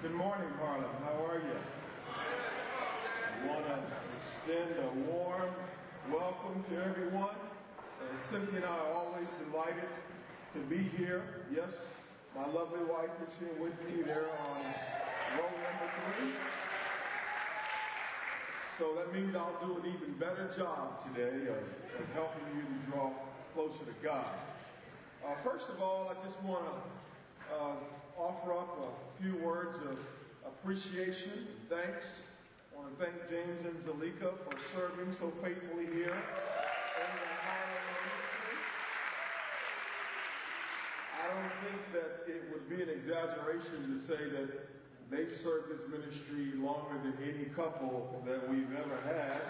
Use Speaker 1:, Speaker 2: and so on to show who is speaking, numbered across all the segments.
Speaker 1: Good morning, Harlem. How are you? I want to extend a warm welcome to everyone. Uh, Cynthia and I are always delighted to be here. Yes, my lovely wife is here with me there on row number three. So that means I'll do an even better job today of, of helping you to draw closer to God. Uh, first of all, I just want to uh, offer up a few words of appreciation and thanks. I want to thank James and Zalika for serving so faithfully here. I don't think that it would be an exaggeration to say that they've served this ministry longer than any couple that we've ever had.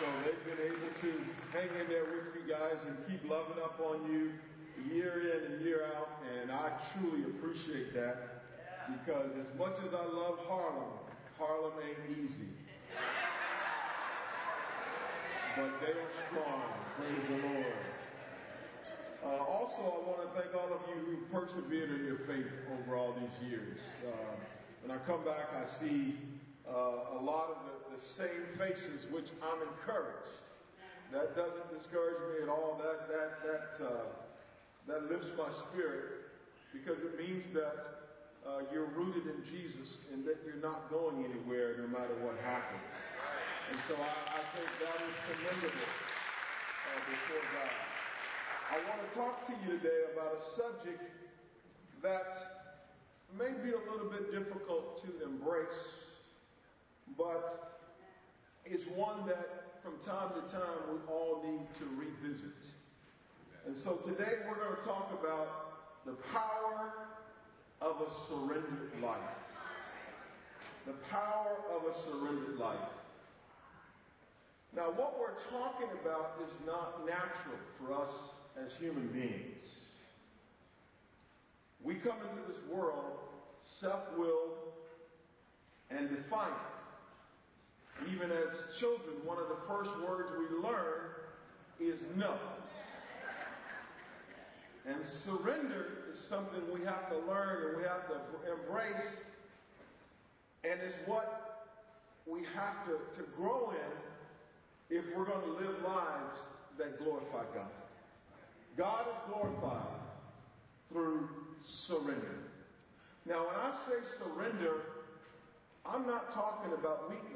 Speaker 1: So they've been able to hang in there with you guys and keep loving up on you year in and year out, and I truly appreciate that because as much as I love Harlem, Harlem ain't easy. But they are strong. Praise the Lord. Uh, also, I want to thank all of you who persevered in your faith over all these years. Uh, when I come back, I see uh, a lot of the, the same faces, which I'm encouraged. That doesn't discourage me at all. That that that uh, that lifts my spirit because it means that uh, you're rooted in Jesus and that you're not going anywhere no matter what happens. And so I, I think that is commendable uh, before God. I want to talk to you today about a subject that may be a little bit difficult to embrace, but is one that from time to time we all need to revisit. And so today we're going to talk about the power of a surrendered life. The power of a surrendered life. Now, what we're talking about is not natural for us as human beings. We come into this world self-willed and defiant. Even as children, one of the first words we learn is no. And surrender is something we have to learn and we have to embrace. And it's what we have to, to grow in if we're going to live lives that glorify God. God is glorified through surrender. Now, when I say surrender, I'm not talking about weakness.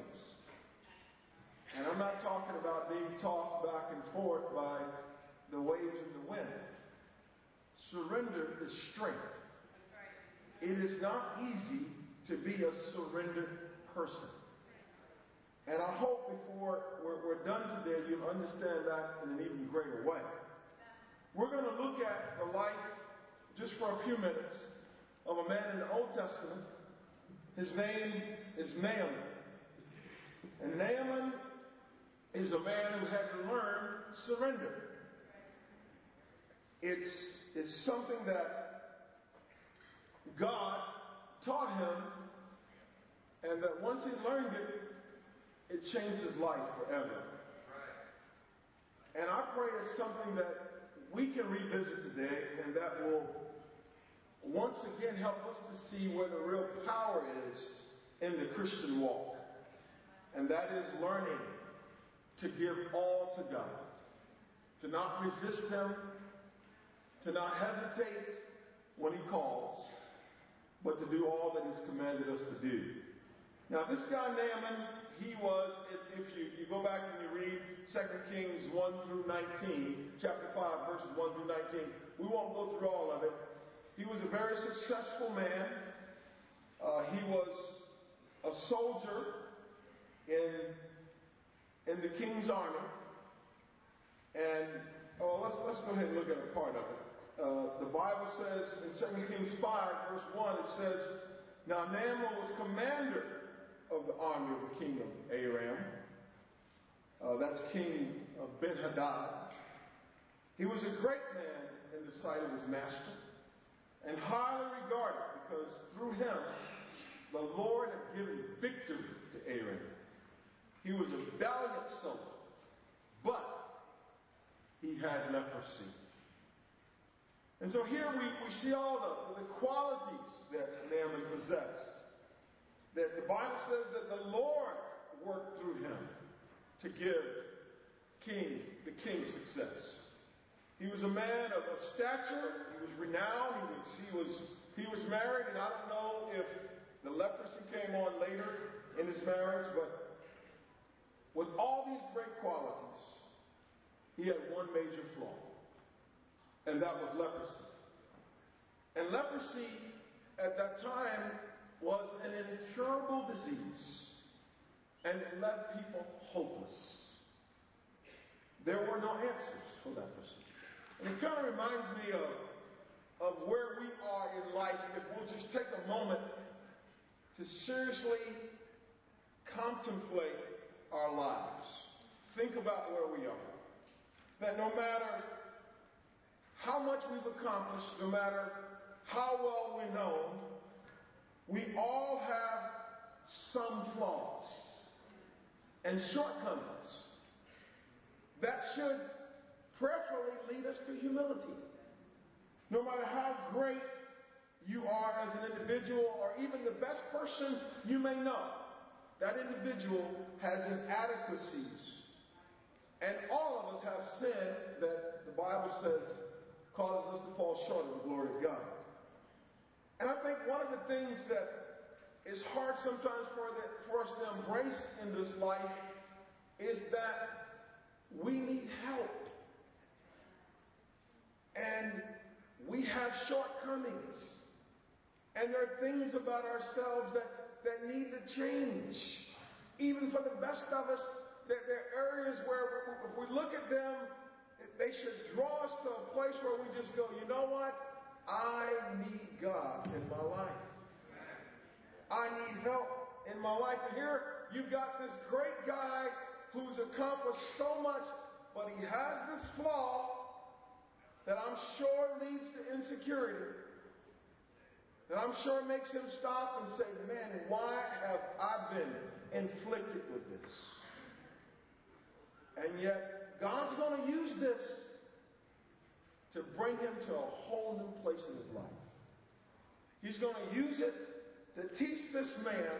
Speaker 1: And I'm not talking about being tossed back and forth by the waves and the wind. Is strength. It is not easy to be a surrendered person. And I hope before we're, we're done today, you'll understand that in an even greater way. We're going to look at the life, just for a few minutes, of a man in the Old Testament. His name is Naaman. And Naaman is a man who had to learn surrender. It's, it's something that God taught him, and that once he learned it, it changed his life forever. And I pray it's something that we can revisit today, and that will once again help us to see where the real power is in the Christian walk. And that is learning to give all to God, to not resist Him, to not hesitate when He calls, but to do all that He's commanded us to do. Now, this guy Naaman, he was, if, if you, you go back and you read 2 Kings 1 through 19, chapter 5, verses 1 through 19, we won't go through all of it. He was a very successful man. Uh, he was a soldier in, in the king's army. And, oh, let's, let's go ahead and look at a part of it. Uh, the Bible says in 2 Kings 5, verse 1, it says, Now Naaman was commander of the army of the king of Aram. Uh, that's King of Ben Hadad. He was a great man in the sight of his master and highly regarded because through him the Lord had given victory to Aram. He was a valiant soldier, but he had leprosy. And so here we, we see all the, the qualities that Naaman possessed. that the Bible says that the Lord worked through him to give King the king success. He was a man of, of stature. He was renowned. He was, he was he was married, and I don't know if the leprosy came on later in his marriage, but with all these great qualities, he had one major flaw, and that was leprosy. And leprosy at that time was an incurable disease, and it left people hopeless. There were no answers for leprosy. And it kind of reminds me of, of where we are in life if we'll just take a moment to seriously contemplate our lives. Think about where we are. That no matter how much we've accomplished, no matter how well we're known, we all have some flaws and shortcomings. That should prayerfully lead us to humility. No matter how great you are as an individual or even the best person you may know, that individual has inadequacies. And all of us have sin that the Bible says causes us to fall short of the glory of God. And I think one of the things that is hard sometimes for, the, for us to embrace in this life is that we need help. And we have shortcomings. And there are things about ourselves that, that need to change. Even for the best of us, there, there are areas where if we look at them, they should draw us to a place where we just go, you know what? I need God in my life. I need help in my life. And here you've got this great guy who's accomplished so much, but he has this flaw that I'm sure leads to insecurity. That I'm sure makes him stop and say, man, why have I been inflicted with this? And yet, God's going to use this to bring him to a whole new place in his life. He's going to use it to teach this man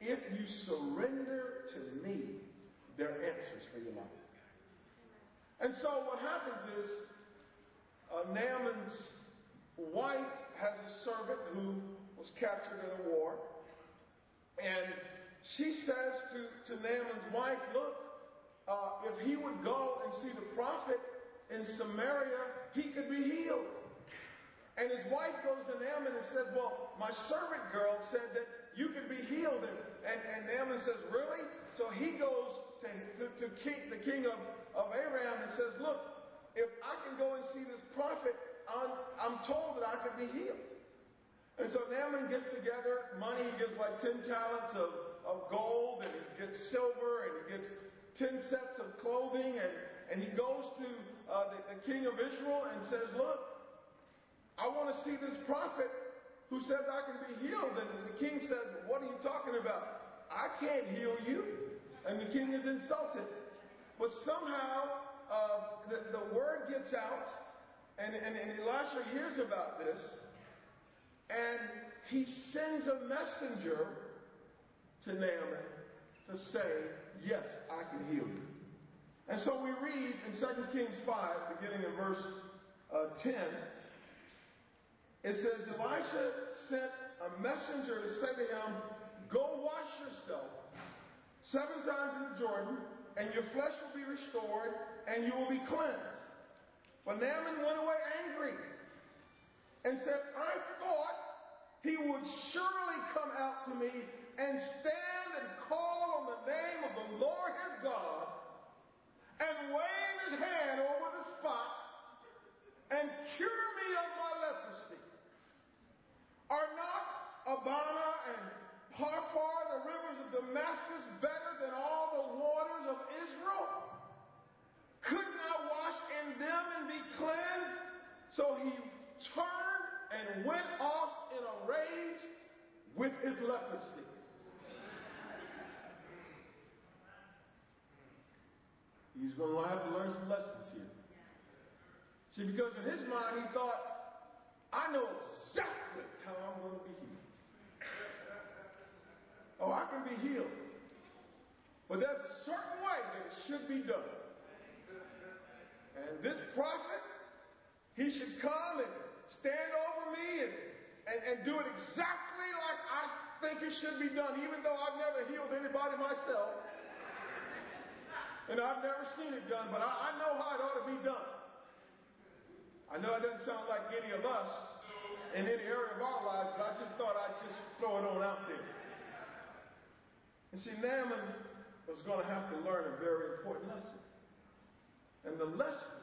Speaker 1: if you surrender to me, there are answers for your life. And so what happens is uh, Naaman's wife has a servant who was captured in a war. And she says to, to Naaman's wife, Look, uh, if he would go and see the prophet in Samaria, he could be healed. And his wife goes to Naaman and says, Well, my servant girl said that you could be healed. And, and, and Naaman says, Really? So he goes to, to, to king, the king of, of Aram and says, Look, if I can go and see this prophet, I'm, I'm told that I could be healed. And so Naaman gets together money, he gets like 10 talents of, of gold, and he gets silver, and he gets 10 sets of clothing, and, and he goes to uh, the, the king of Israel and says, Look, I want to see this prophet who says I can be healed. And the king says, What are you talking about? I can't heal you. And the king is insulted. But somehow uh, the, the word gets out, and, and, and Elisha hears about this, and he sends a messenger to Naaman to say, Yes, I can heal you. And so we read in 2 Kings 5, beginning in verse uh, 10, it says, Elisha sent a messenger to say to him, Go wash yourself seven times in the Jordan, and your flesh will be restored, and you will be cleansed. But Naaman went away angry and said, I thought he would surely come out to me and stand and call on the name of the Lord his God and wave his hand over the spot and cure me of my leprosy. Are not Abana and Pharpar, the rivers of Damascus, better than all the waters of Israel? Couldn't I wash in them and be cleansed? So he turned and went off in a rage with his leprosy. He's going to have to learn some lessons here. See, because in his mind, he thought, I know exactly how I'm going to be healed. Oh, I can be healed. But there's a certain way that it should be done. And this prophet, he should come and stand over me and, and, and do it exactly like I think it should be done, even though I've never healed anybody myself. And I've never seen it done, but I, I know how it ought to be done. I know it doesn't sound like any of us in any area of our lives, but I just thought I'd just throw it on out there. And see, Naaman was going to have to learn a very important lesson. And the lesson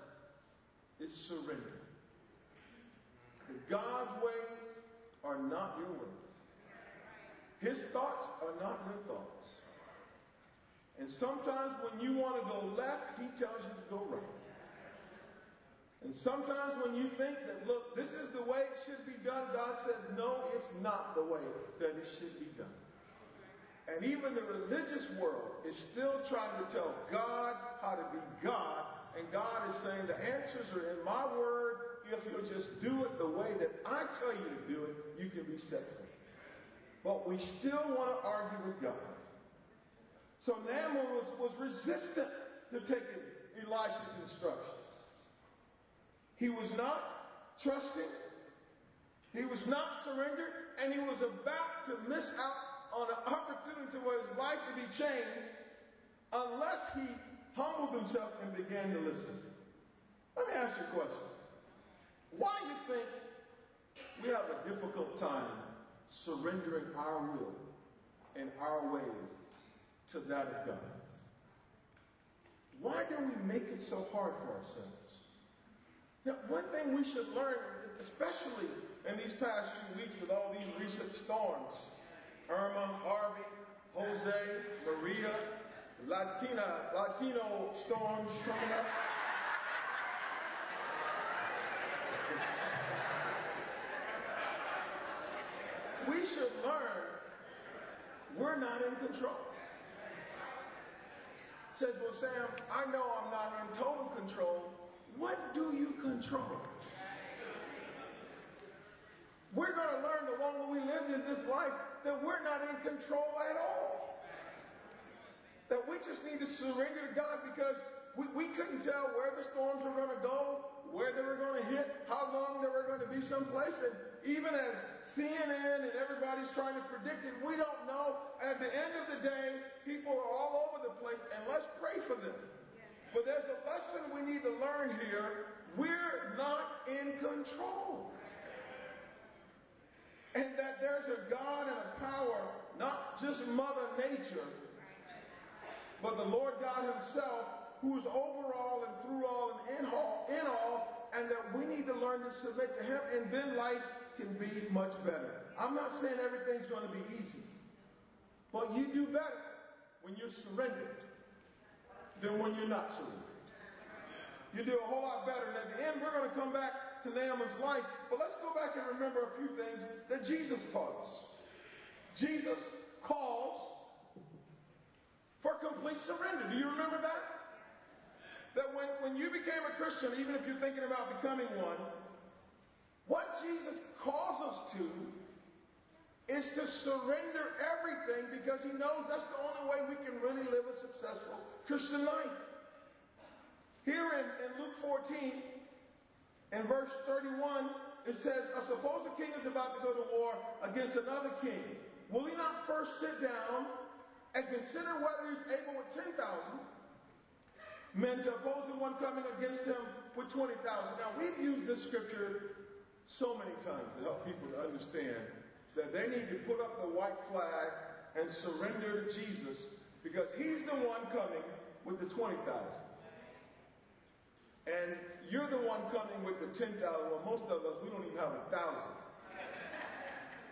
Speaker 1: is surrender. That God's ways are not your ways. His thoughts are not your thoughts. And sometimes when you want to go left, He tells you to go right. And sometimes when you think that, look, this is the way it should be done, God says, no, it's not the way that it should be done. And even the religious world is still trying to tell God how to be God and God is saying the answers are in my word. If you'll just do it the way that I tell you to do it, you can be set free. But we still want to argue with God. So Naaman was, was resistant to taking Elisha's instructions. He was not trusting. He was not surrendered. And he was about to miss out on an opportunity where his life to be changed unless he humbled himself and began to listen. Let me ask you a question. Why do you think we have a difficult time surrendering our will and our ways to that of God? Why do we make it so hard for ourselves? Now, one thing we should learn, especially in these past few weeks with all these recent storms, Irma, Harvey, Jose, Maria, Latina, Latino storms coming up. we should learn we're not in control. Says, well, Sam, I know I'm not in total control. What do you control? We're going to learn the longer we live in this life that we're not in control at all. That we just need to surrender to God because we, we couldn't tell where the storms were going to go, where they were going to hit, how long they were going to be someplace. And even as CNN and everybody's trying to predict it, we don't know. At the end of the day, people are all over the place, and let's pray for them. But there's a lesson we need to learn here. We're not in control. And that there's a God and a power, not just Mother Nature, but the Lord God Himself, who is over all and through all and in all, in all, and that we need to learn to submit to Him, and then life can be much better. I'm not saying everything's going to be easy, but you do better when you're surrendered than when you're not surrendered. You do a whole lot better. And at the end, we're going to come back to Naaman's life, but let's go back and remember a few things that Jesus taught us. Jesus calls for complete surrender. Do you remember that? That when, when you became a Christian, even if you're thinking about becoming one, what Jesus calls us to is to surrender everything because he knows that's the only way we can really live a successful Christian life. Here in, in Luke 14, in verse 31, it says, I Suppose the king is about to go to war against another king. Will he not first sit down and consider whether he's able with 10,000 men to oppose the one coming against them with 20,000. Now, we've used this scripture so many times to help people to understand that they need to put up the white flag and surrender to Jesus because he's the one coming with the 20,000. And you're the one coming with the 10,000. Well, most of us, we don't even have a thousand.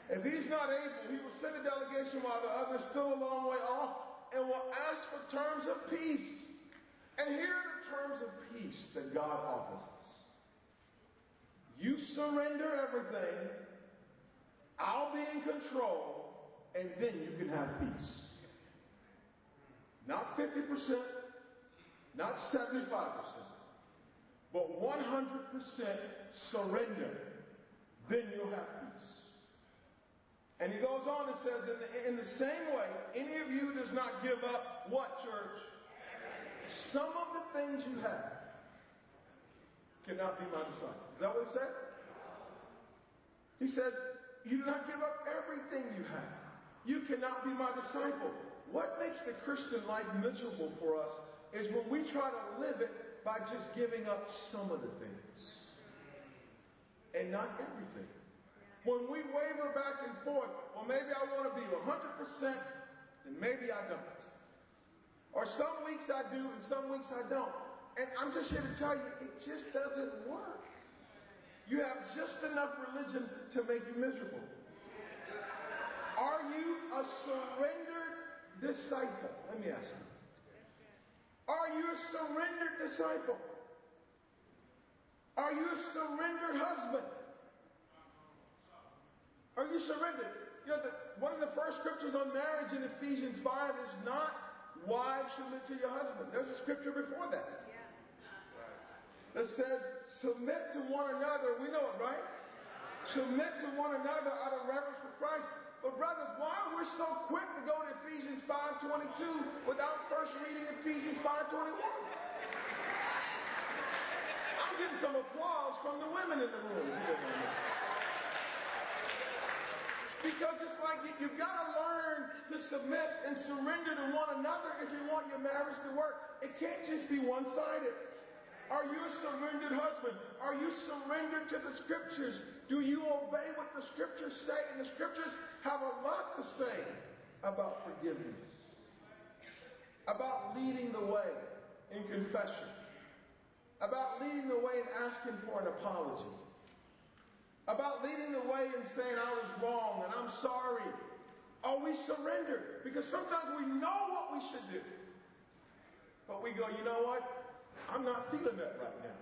Speaker 1: If he's not able, he will send a delegation while the other's still a long way off and will ask for terms of peace. And here are the terms of peace that God offers us. You surrender everything, I'll be in control, and then you can have peace. Not 50%, not 75%, but 100% surrender. Then you'll have peace. And he goes on and says, in the, in the same way, any of you does not give up what, church? Some of the things you have cannot be my disciple. Is that what he said? He said, you do not give up everything you have. You cannot be my disciple. What makes the Christian life miserable for us is when we try to live it by just giving up some of the things and not everything. When we waver back and forth, well, maybe I want to be 100%, and maybe I don't. Or some weeks I do, and some weeks I don't. And I'm just here to tell you, it just doesn't work. You have just enough religion to make you miserable. Are you a surrendered disciple? Let me ask you. Are you a surrendered disciple? Are you a surrendered husband? Are you surrendered? You know, the, one of the first scriptures on marriage in Ephesians 5 is not wives submit to your husband. There's a scripture before that. That says, submit to one another. We know it, right? Submit to one another out of reverence for Christ. But brothers, why are we so quick to go to Ephesians 5.22 without first reading Ephesians 5.21? I'm getting some applause from the women in the room. Because it's like you, you've got to learn to submit and surrender to one another if you want your marriage to work. It can't just be one-sided. Are you a surrendered husband? Are you surrendered to the scriptures? Do you obey what the scriptures say? And the scriptures have a lot to say about forgiveness, about leading the way in confession, about leading the way in asking for an apology, about leading the way and saying I was wrong and I'm sorry. Are we surrendered? Because sometimes we know what we should do. But we go, you know what? I'm not feeling that right now.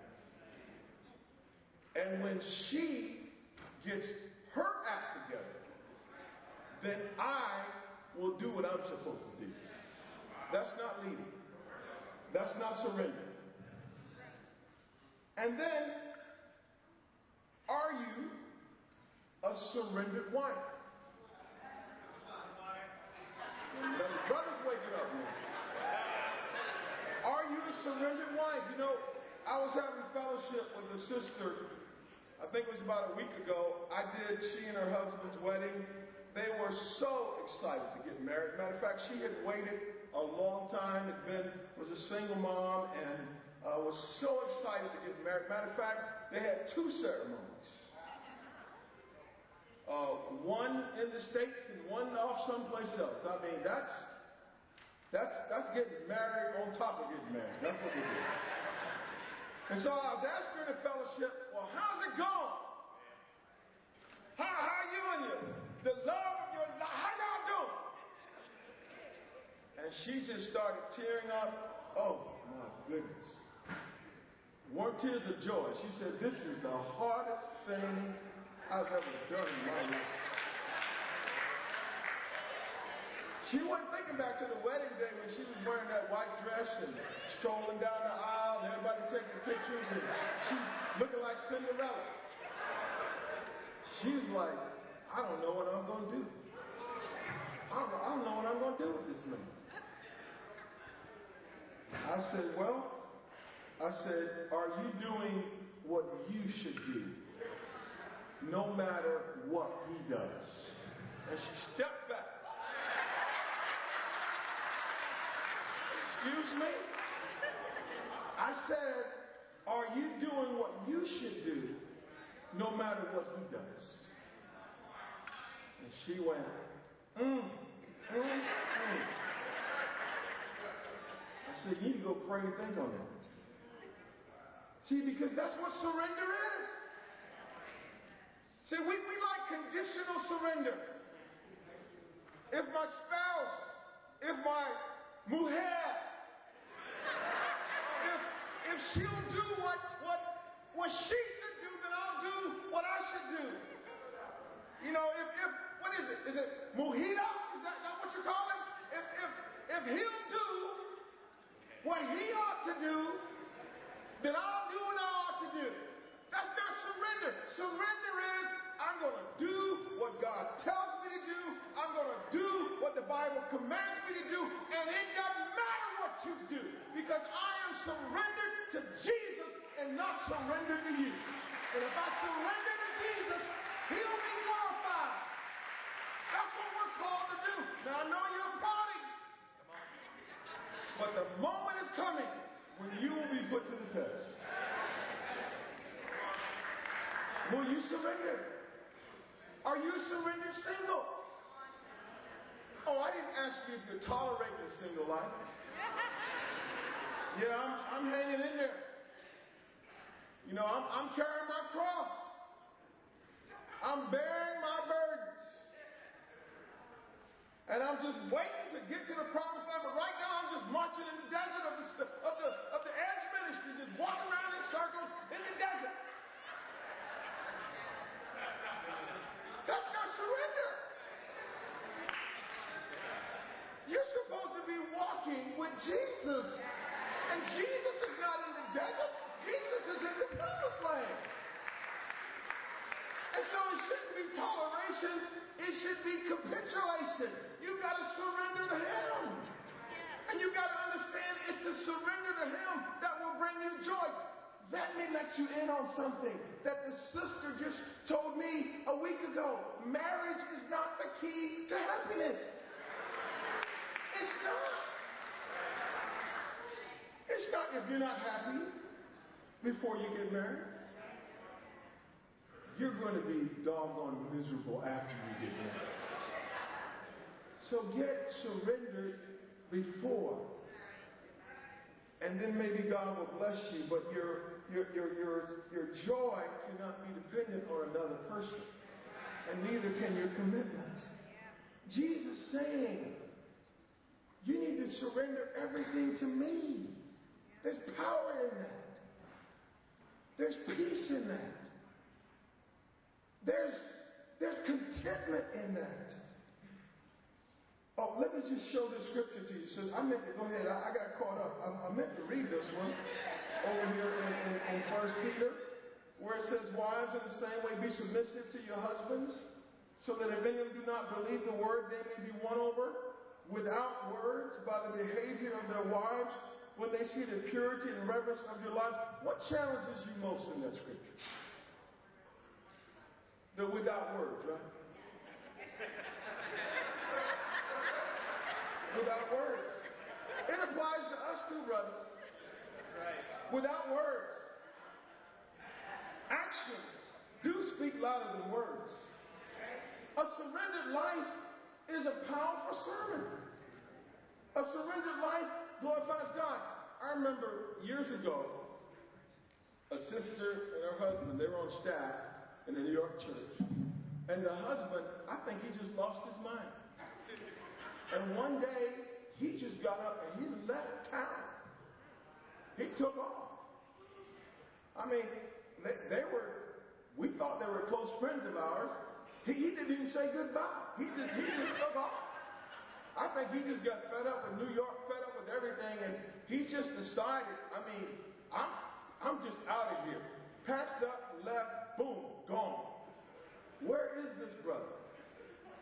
Speaker 1: And when she gets her act together, then I will do what I'm supposed to do. That's not leading. That's not surrender. And then, are you a surrendered wife? Brothers, waking up man. Are you a surrendered wife? You know, I was having fellowship with a sister, I think it was about a week ago. I did she and her husband's wedding. They were so excited to get married. Matter of fact, she had waited a long time, had been, was a single mom, and uh, was so excited to get married. Matter of fact, they had two ceremonies. Uh, one in the States and one off someplace else. I mean, that's that's that's getting married on top of getting married. That's what we do. And so I was asking the fellowship, well, how's it going? How how you and you? The love of your life, how y'all doing? And she just started tearing up. Oh my goodness. Weren't tears of joy. She said, This is the hardest thing I've ever done in my life. She wasn't thinking back to the wedding day when she was wearing that white dress and strolling down the aisle and everybody taking pictures and she looking like Cinderella. She was like, I don't know what I'm going to do. I don't, I don't know what I'm going to do with this man. I said, well, I said, are you doing what you should do no matter what he does? And she stepped back. Excuse me? I said, Are you doing what you should do no matter what he does? And she went, mm, mm, mm. I said, You need to go pray and think on that. See, because that's what surrender is. See, we, we like conditional surrender. If my spouse, if my mujer, if, if she'll do what, what, what she should do, then I'll do what I should do. You know, if, if what is it? Is it mojito? Is that, not what you call him? If, if, if he'll do what he ought to do, then I'll do what I ought to do. That's not surrender. Surrender is I'm going to do what God tells me to do I'm going to do what the Bible commands me to do, and it doesn't matter what you do, because I am surrendered to Jesus and not surrendered to you. And if I surrender to Jesus, He'll be glorified. That's what we're called to do. Now I know you're plotting, but the moment is coming when you will be put to the test. Will you surrender? Are you surrendered single? Oh, I didn't ask you if you're tolerating the single life. Yeah, I'm, I'm hanging in there. You know, I'm, I'm carrying my cross. I'm bearing my burdens. And I'm just waiting to get to the promised land. But right now, I'm just marching in the desert of the, of the, of the Edge ministry, just walking around in circles in the desert. That's not surrender. You're supposed to be walking with Jesus. And Jesus is not in the desert. Jesus is in the promised land. And so it shouldn't be toleration. It should be capitulation. You've got to surrender to Him. And you've got to understand it's the surrender to Him that will bring you joy. Let me let you in on something that the sister just told me a week ago. Marriage is not the key to happiness. It's not. It's not if you're not happy before you get married. You're going to be doggone miserable after you get married. So get surrendered before. And then maybe God will bless you, but your, your, your, your, your joy cannot be dependent on another person. And neither can your commitment. Jesus saying, you need to surrender everything to me. There's power in that. There's peace in that. There's, there's contentment in that. Oh, let me just show this scripture to you. So I meant to go ahead. I, I got caught up. I, I, meant to read this one over here in, in, in First Peter, where it says, "Wives, in the same way, be submissive to your husbands, so that if any of them do not believe the word, they may be won over without words by the behavior of their wives when they see the purity and reverence of your life." What challenges you most in that scripture? The without words, right? without words. It applies to us too, brothers. Right. Without words. Actions do speak louder than words. A surrendered life is a powerful sermon. A surrendered life glorifies God. I remember years ago, a sister and her husband, they were on staff in the New York church. And the husband, I think he just lost his mind. And one day, he just got up and he left town. He took off. I mean, they, they were, we thought they were close friends of ours. He, he didn't even say goodbye. He just, he just took off. I think he just got fed up with New York, fed up with everything, and he just decided, I mean, I'm, I'm just out of here. Packed up, left, boom, gone. Where is this brother?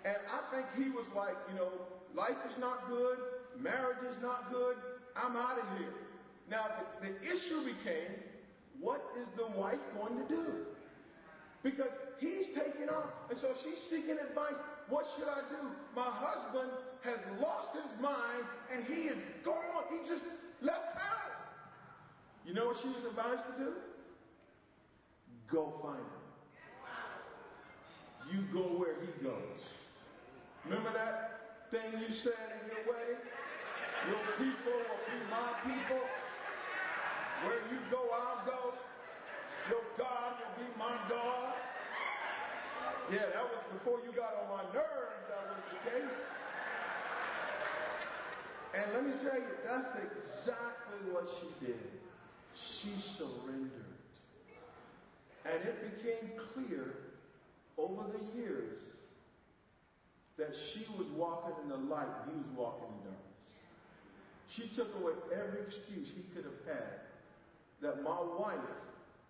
Speaker 1: And I think he was like, you know, life is not good, marriage is not good, I'm out of here. Now, the, issue became, what is the wife going to do? Because he's taking off. And so she's seeking advice. What should I do? My husband has lost his mind and he is gone. He just left town. You know what she was advised to do? Go find him. You go where he goes. Remember that thing you said in your wedding? Your people will be my people. Where you go, I'll go. Your God will be my God. Yeah, that was before you got on my nerves, that was the case. And let me tell you, that's exactly what she did. She surrendered. And it became clear over the years that she was walking in the light, he was walking in darkness. She took away every excuse he could have had that my wife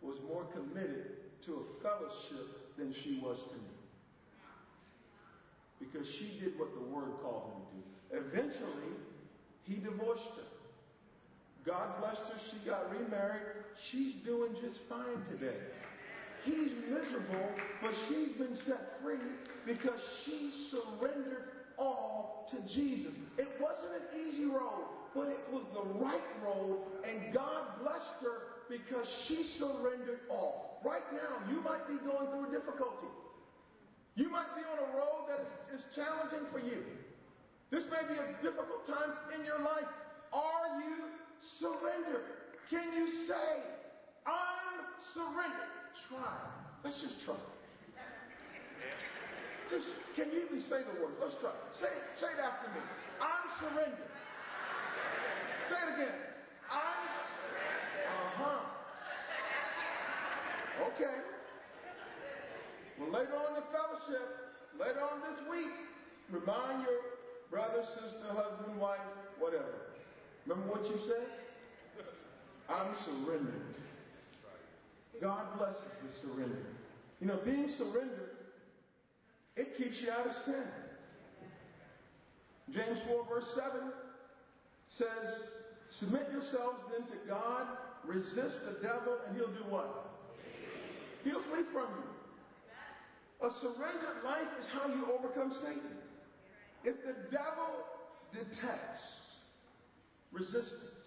Speaker 1: was more committed to a fellowship than she was to me. Because she did what the word called her to do. Eventually, he divorced her. God blessed her. She got remarried. She's doing just fine today. He's miserable, but she's been set free because she surrendered all to Jesus. It wasn't an easy road, but it was the right road, and God blessed her because she surrendered all. Right now, you might be going through a difficulty. You might be on a road that is challenging for you. This may be a difficult time in your life. Are you surrendered? Can you say, I'm surrendered? Try. Let's just try. Just, can you even say the word? Let's try. Say it. Say it after me. I'm surrendered. Say it again. I'm. Uh huh. Okay. Well, later on in the fellowship, later on this week, remind your brother, sister, husband, wife, whatever. Remember what you said? I'm surrendered. God blesses the surrender. You know, being surrendered, it keeps you out of sin. James 4, verse 7 says, Submit yourselves then to God, resist the devil, and he'll do what? He'll flee from you. A surrendered life is how you overcome Satan. If the devil detects resistance,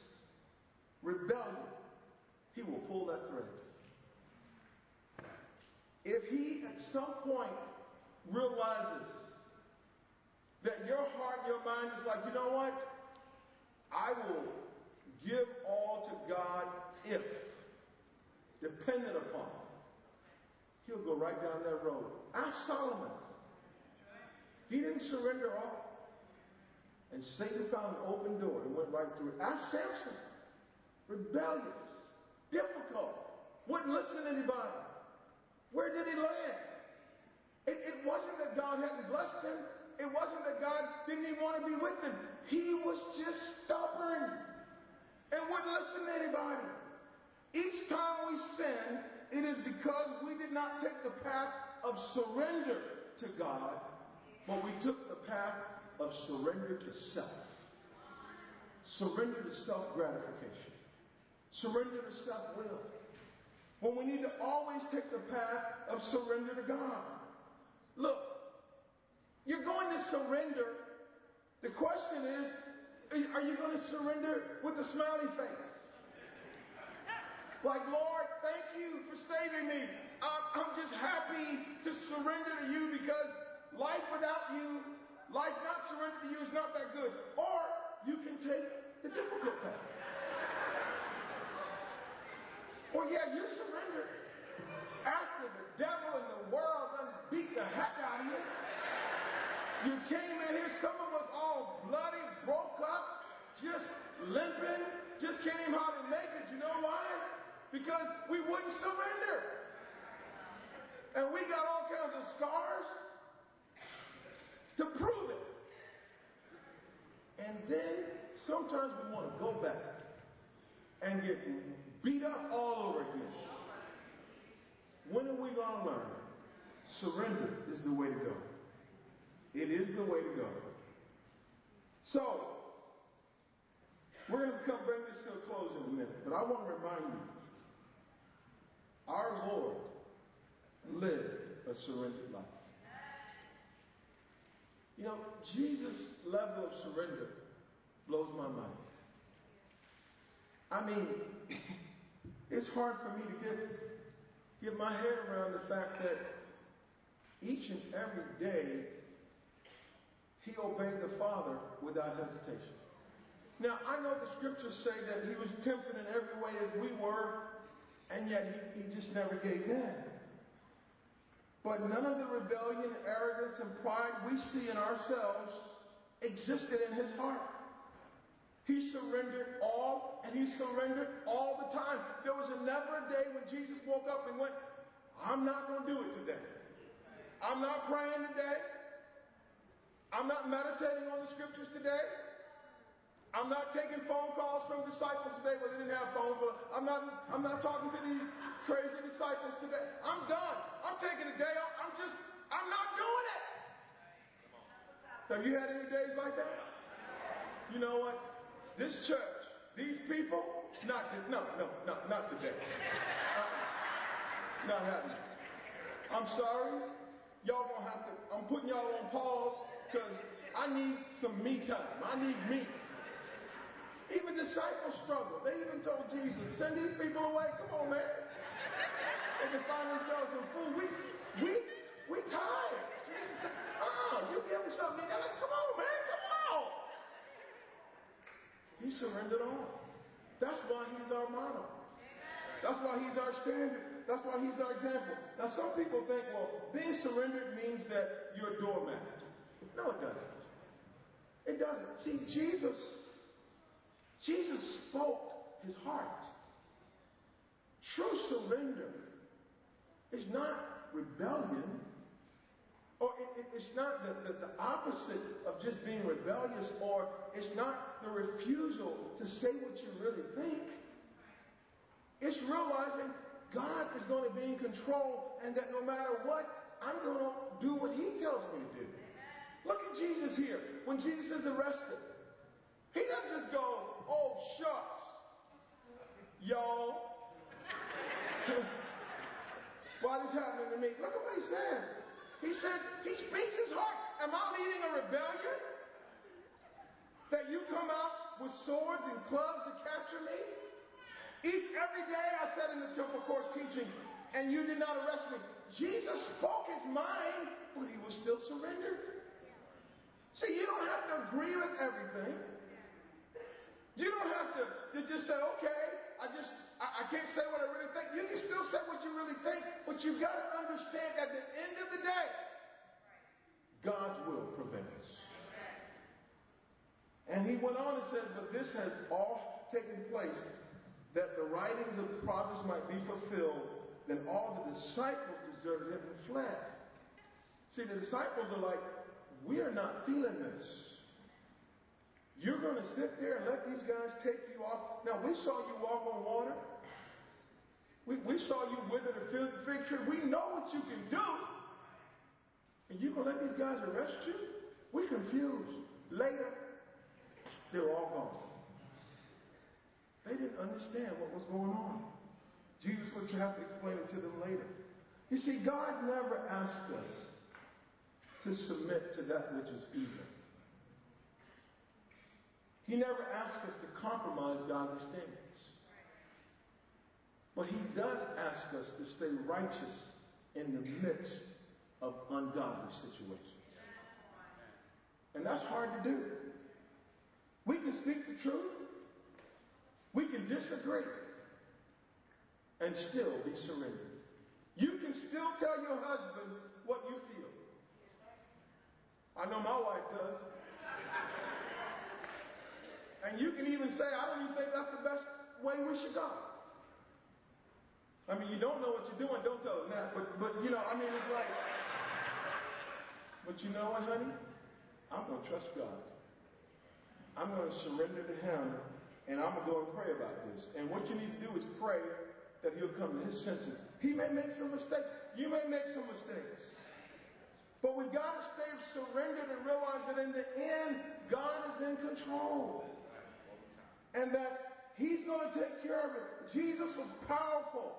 Speaker 1: rebellion, he will pull that thread. If he at some point realizes that your heart, your mind is like, you know what? I will give all to God if dependent upon. He'll go right down that road. Ask Solomon. He didn't surrender all. And Satan found an open door and went right through it. Ask Samson. Rebellious, difficult, wouldn't listen to anybody. Where did he land? It, it wasn't that God hadn't blessed him. It wasn't that God didn't even want to be with him. He was just stubborn and wouldn't listen to anybody. Each time we sin, it is because we did not take the path of surrender to God, but we took the path of surrender to self. Surrender to self gratification. Surrender to self will. When we need to always take the path of surrender to God. Look, you're going to surrender. The question is, are you going to surrender with a smiley face? Like, Lord, thank you for saving me. I'm just happy to surrender to you because life without you, life not surrendered to you is not that good. Or you can take the difficult path. Or yeah, you surrender after the devil and the world done beat the heck out of you. You came some of us all bloody, broke up, just limping, just can't even hardly make it. You know why? Because we wouldn't surrender. And we got all kinds of scars to prove it. And then sometimes we want to go back and get beat up all over again. When are we going to learn? Surrender is the way to go. It is the way to go. So, we're going to come bring this to a close in a minute, but I want to remind you our Lord lived a surrendered life. You know, Jesus' level of surrender blows my mind. I mean, it's hard for me to get get my head around the fact that each and every day he obeyed the Father without hesitation. Now, I know the scriptures say that he was tempted in every way as we were, and yet he, he just never gave in. But none of the rebellion, arrogance, and pride we see in ourselves existed in his heart. He surrendered all, and he surrendered all the time. There was never a day when Jesus woke up and went, I'm not going to do it today. I'm not praying today. I'm not meditating on the scriptures today. I'm not taking phone calls from disciples today, but they didn't have phones. But I'm not, I'm not talking to these crazy disciples today. I'm done. I'm taking a day off. I'm just, I'm not doing it. Have you had any days like that? You know what? this church, these people, not to, no, no, no, not today. Not happening. I'm sorry. Y'all gonna have to, I'm putting y'all on pause because I need some me time. I need me. Even disciples struggle. They even told Jesus, send these people away. Come on, man. They can find themselves some food. We, we, we tired. Jesus said, uh you give them something. They're like, come on, man, come on. He surrendered all. That's why he's our model. That's why he's our standard. That's why he's our example. Now, some people think, well, being surrendered means that you're a doormat. No, it doesn't. It doesn't. See, Jesus Jesus spoke his heart. True surrender is not rebellion, or it, it, it's not the, the, the opposite of just being rebellious, or it's not the refusal to say what you really think. It's realizing God is going to be in control and that no matter what, I'm going to do what He tells me to do. Look at Jesus here. When Jesus is arrested, he doesn't just go, oh, shucks, y'all. Why this happening to me? Look at what he says. He says, he speaks his heart. Am I leading a rebellion? That you come out with swords and clubs to capture me? Each every day I sat in the temple court teaching, and you did not arrest me. Jesus spoke his mind, but he was still surrendered. See, you don't have to agree with everything. You don't have to, to just say, okay, I just, I, I, can't say what I really think. You can still say what you really think, but you've got to understand at the end of the day, God's will prevails. And he went on and said, but this has all taken place that the writings of the prophets might be fulfilled. Then all the disciples deserted him and fled. See, the disciples are like, we're not feeling this. You're going to sit there and let these guys take you off. Now, we saw you walk on water. We, we saw you wither the fig tree. We know what you can do. And you're going to let these guys arrest you? We're confused. Later, they're all gone. They didn't understand what was going on. Jesus would have to explain it to them later. You see, God never asked us to submit to that which is evil. He never asks us to compromise godly standards. But he does ask us to stay righteous in the midst of ungodly situations. And that's hard to do. We can speak the truth. We can disagree and still be surrendered. You can still tell your husband what you feel. I know my wife does. And you can even say, I don't even think that's the best way we should go. I mean, you don't know what you're doing, don't tell them that. But, but you know, I mean, it's like, but you know what, honey? I'm going to trust God. I'm going to surrender to Him, and I'm going to go and pray about this. And what you need to do is pray that He'll come to His senses. He may make some mistakes. You may make some mistakes. But we've got to stay surrendered and realize that in the end, God is in control and that he's going to take care of it. Jesus was powerful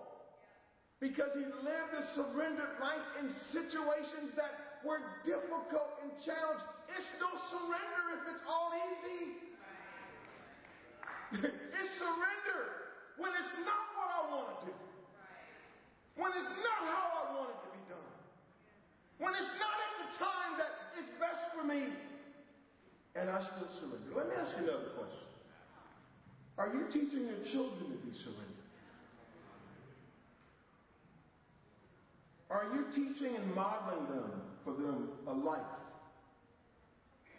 Speaker 1: because he lived a surrendered life in situations that were difficult and challenged. It's no surrender if it's all easy. it's surrender when it's not what I want to do. When it's not how I want to done. When it's not at the time that is best for me. And I still surrender. Let me ask you another question. Are you teaching your children to be surrendered? Are you teaching and modeling them for them a life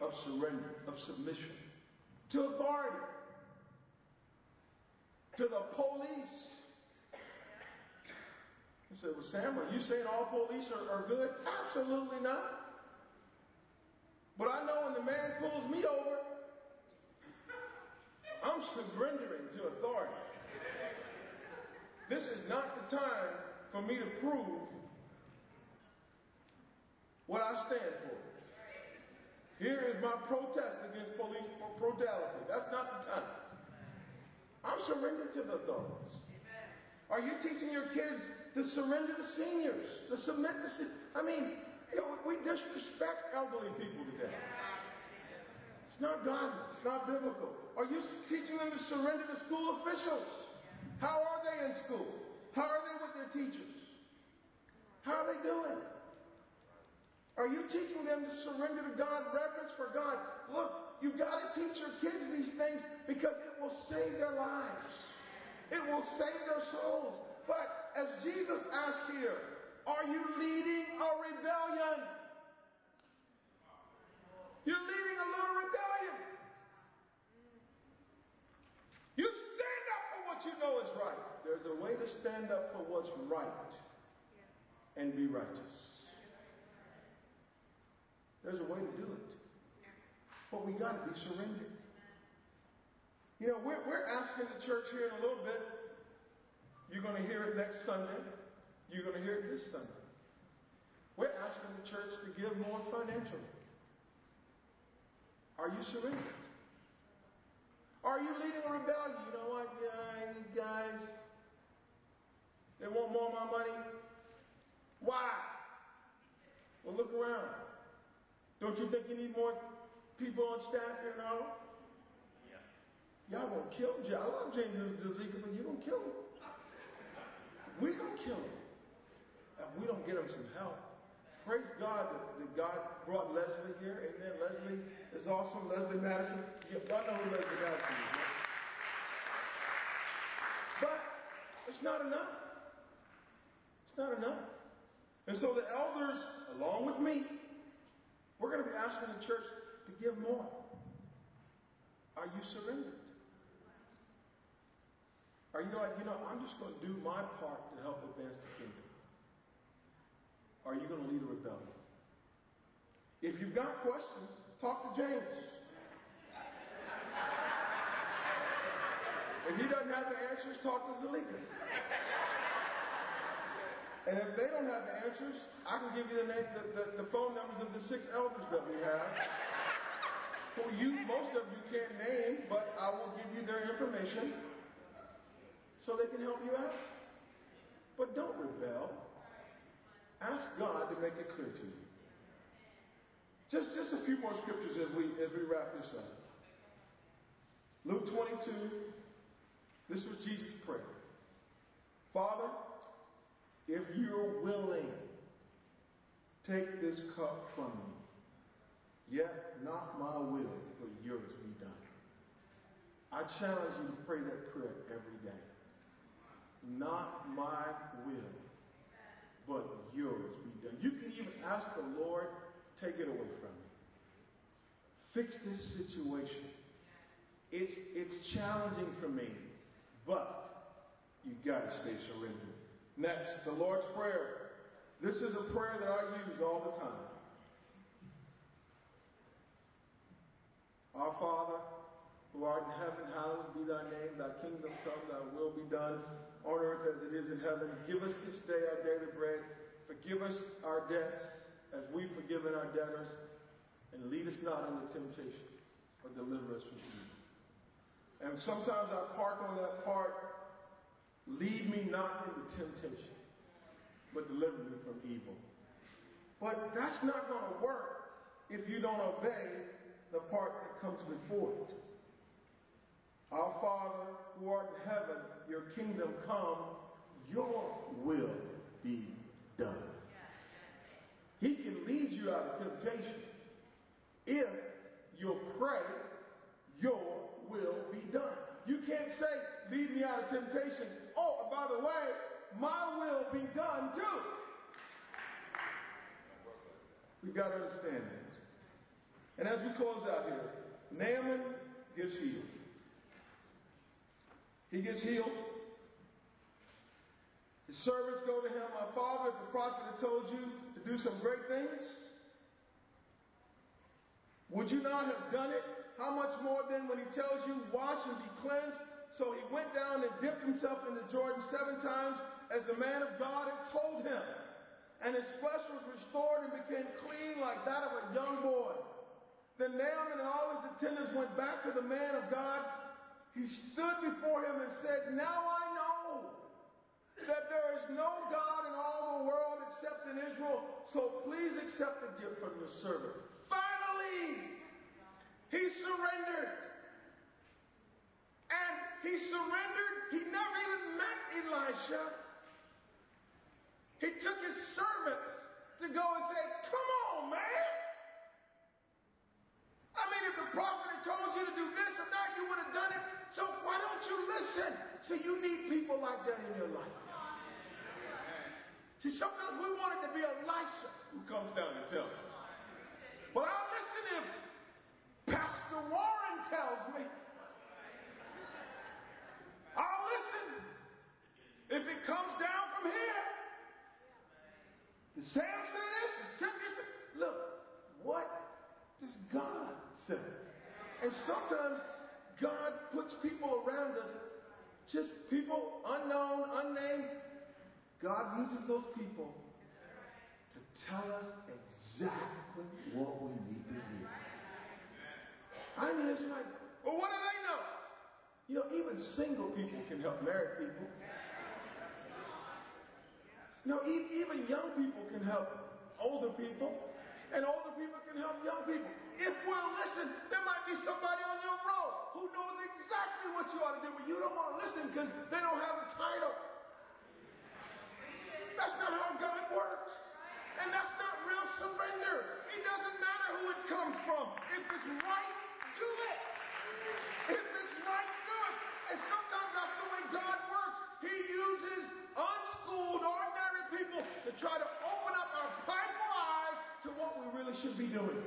Speaker 1: of surrender, of submission to authority, to the police? I said, Well, Sam, are you saying all police are, are good? Absolutely not. But I know when the man pulls me over, I'm surrendering to authority. This is not the time for me to prove what I stand for. Here is my protest against police brutality. That's not the time. I'm surrendering to the authorities? Are you teaching your kids to surrender to seniors, to submit to? Se- I mean, you know, we disrespect elderly people today. It's not godly. It's not biblical. Are you teaching them to surrender to school officials? How are they in school? How are they with their teachers? How are they doing? Are you teaching them to surrender to God, reverence for God? Look, you've got to teach your kids these things because it will save their lives. It will save their souls. But as Jesus asked here, are you leading a rebellion? You're leading a little rebellion. You stand up for what you know is right. There's a way to stand up for what's right and be righteous. There's a way to do it. But we got to be surrendered. You know, we're, we're asking the church here in a little bit. You're going to hear it next Sunday. You're going to hear it this Sunday. We're asking the church to give more financially. Are you surrendered? Are you leading a rebellion? You know what, yeah, these guys, they want more of my money. Why? Well, look around. Don't you think you need more people on staff here now? Yeah. Y'all gonna kill Jay. I love James Zalika, but you gonna kill him. We gonna kill him. If we don't get him some help. Praise God that, that God brought Leslie here. Amen. Leslie is awesome. Leslie Madison. Y'all know who Leslie Madison is, right? But it's not enough. It's not enough. And so the elders, along with me, we're going to be asking the church to give more. Are you surrendered? Are you like, you know, I'm just going to do my part to help advance the kingdom? Are you going to lead a rebellion? If you've got questions, talk to James. If he doesn't have the answers, talk to Zalika. And if they don't have the answers, I can give you the, name, the, the, the phone numbers of the six elders that we have, who you most of you can't name, but I will give you their information so they can help you out. But don't rebel. Ask God to make it clear to you. Just, just a few more scriptures as we as we wrap this up. Luke 22. This was Jesus' prayer. Father, if you're willing, take this cup from me. Yet not my will, but yours be done. I challenge you to pray that prayer every day. Not my will, but yours be done. You can even ask the Lord, take it away from me. Fix this situation. It's, it's challenging for me, but you've got to stay surrendered. Next, the Lord's Prayer. This is a prayer that I use all the time. Our Father, who art in heaven, hallowed be thy name. Thy kingdom come, thy will be done on earth as it is in heaven. Give us this day our daily bread. Forgive us our debts as we've forgiven our debtors. And lead us not into temptation, but deliver us from evil. And sometimes I park on that part, lead me not into temptation, but deliver me from evil. But that's not going to work if you don't obey the part that comes before it. Our Father who art in heaven, your kingdom come, your will be done. He can lead you out of temptation if you'll pray, your will be done. You can't say, lead me out of temptation. Oh, by the way, my will be done too. We've got to understand that. And as we close out here, Naaman gets healed. He gets healed. His servants go to him, My father, the prophet had told you to do some great things. Would you not have done it? How much more then when he tells you, Wash and be cleansed? So he went down and dipped himself into Jordan seven times as the man of God had told him. And his flesh was restored and became clean like that of a young boy. Then Naaman and all his attendants went back to the man of God. He stood before him and said, Now I know that there is no God in all the world except in Israel, so please accept the gift from your servant. Finally, he surrendered. And he surrendered. He never even met Elisha. He took his servants to go and say, Come on, man. I mean, if the prophet had told you to do this or that, you would have done it. So why don't you listen? So you need people like that in your life. See, sometimes we want it to be Elisha who comes down and tells us. But I'll listen if Pastor Warren tells me. I'll listen if it comes down from here. Did Sam said this? Did Sam say Look, what does God say? And sometimes God puts people around us, just people unknown, unnamed. God uses those people to tell us exactly what we need to hear. I mean, it's like, well, what do they know? You know, even single people can help married people. You know, even young people can help older people, and older people can help young people. If we'll listen, there might be somebody on your road who knows exactly what you ought to do, but you don't want to listen because they don't have a title. That's not how God works. And that's not real surrender. It doesn't matter who it comes from. If it's right, do it. If it's right, do it. And sometimes that's the way God works. He uses unschooled, ordinary people to try to open up our prideful eyes to what we really should be doing.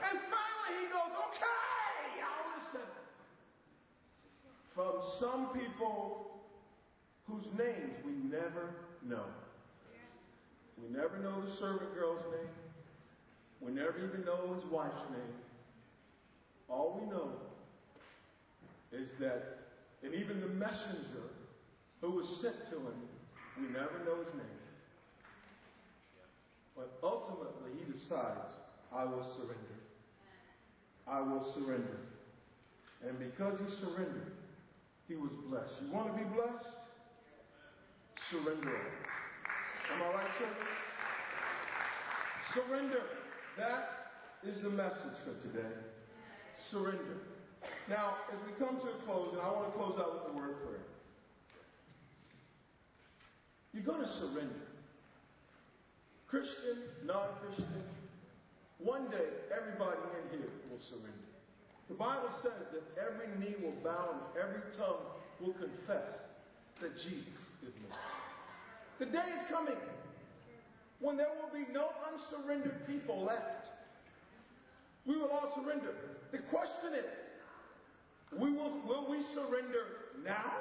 Speaker 1: And finally he goes, okay, I'll listen. From people whose names we never know. We never know the servant girl's name. We never even know his wife's name. All we know is that, and even the messenger who was sent to him, we never know his name. But ultimately, he decides, I will surrender. I will surrender. And because he surrendered, he was blessed. You want to be blessed? Surrender. Am I right, church? Surrender. That is the message for today. Surrender. Now, as we come to a close, and I want to close out with a word of prayer. You're going to surrender. Christian, non Christian, one day everybody in here will surrender. The Bible says that every knee will bow and every tongue will confess that Jesus is Lord. The day is coming when there will be no unsurrendered people left. We will all surrender. The question is, we will, will we surrender now?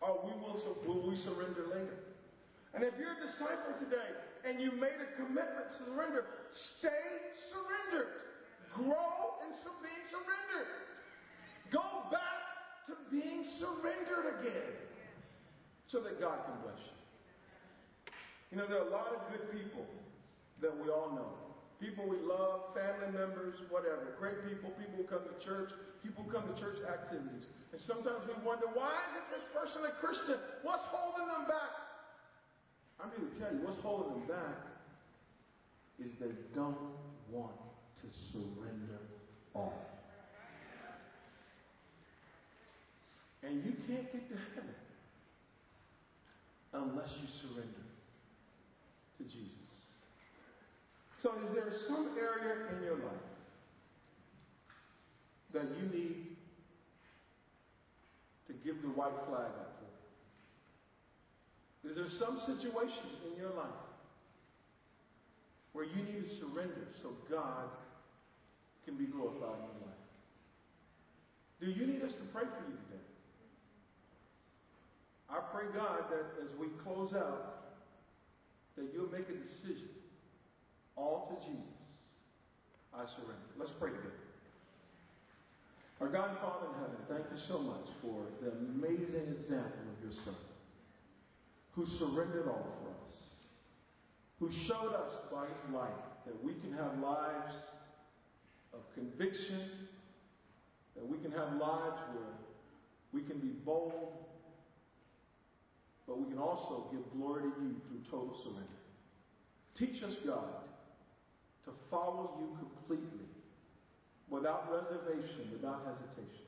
Speaker 1: Or we will, will we surrender later? And if you're a disciple today and you made a commitment to surrender, stay surrendered. Grow in some being surrendered. Go back to being surrendered again so that God can bless you. You know, there are a lot of good people that we all know. People we love, family members, whatever. Great people, people who come to church, people who come to church activities. And sometimes we wonder, why isn't this person a Christian? What's holding them back? I'm here to tell you, what's holding them back is they don't want to surrender all. And you can't get to heaven unless you surrender to Jesus. So, is there some area in your life that you need to give the white flag up for? Is there some situation in your life where you need to surrender so God can be glorified in your life? Do you need us to pray for you today? I pray, God, that as we close out, that you'll make a decision all to Jesus. I surrender. Let's pray together. Our God Father in heaven, thank you so much for the amazing example of your Son, who surrendered all for us, who showed us by his life that we can have lives of conviction, that we can have lives where we can be bold, but we can also give glory to you through total surrender. Teach us, God, to follow you completely, without reservation, without hesitation.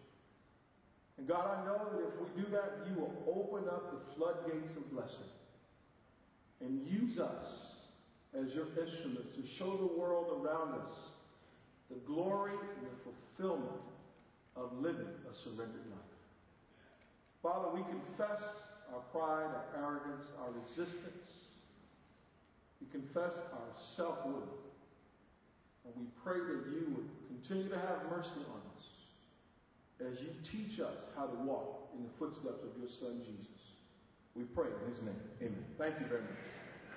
Speaker 1: And God, I know that if we do that, you will open up the floodgates of blessing and use us as your instruments to show the world around us the glory and the fulfillment of living a surrendered life. Father, we confess our pride, our arrogance, our resistance. We confess our self-will. And we pray that you would continue to have mercy on us as you teach us how to walk in the footsteps of your Son, Jesus. We pray in his name. Amen. Thank you very much.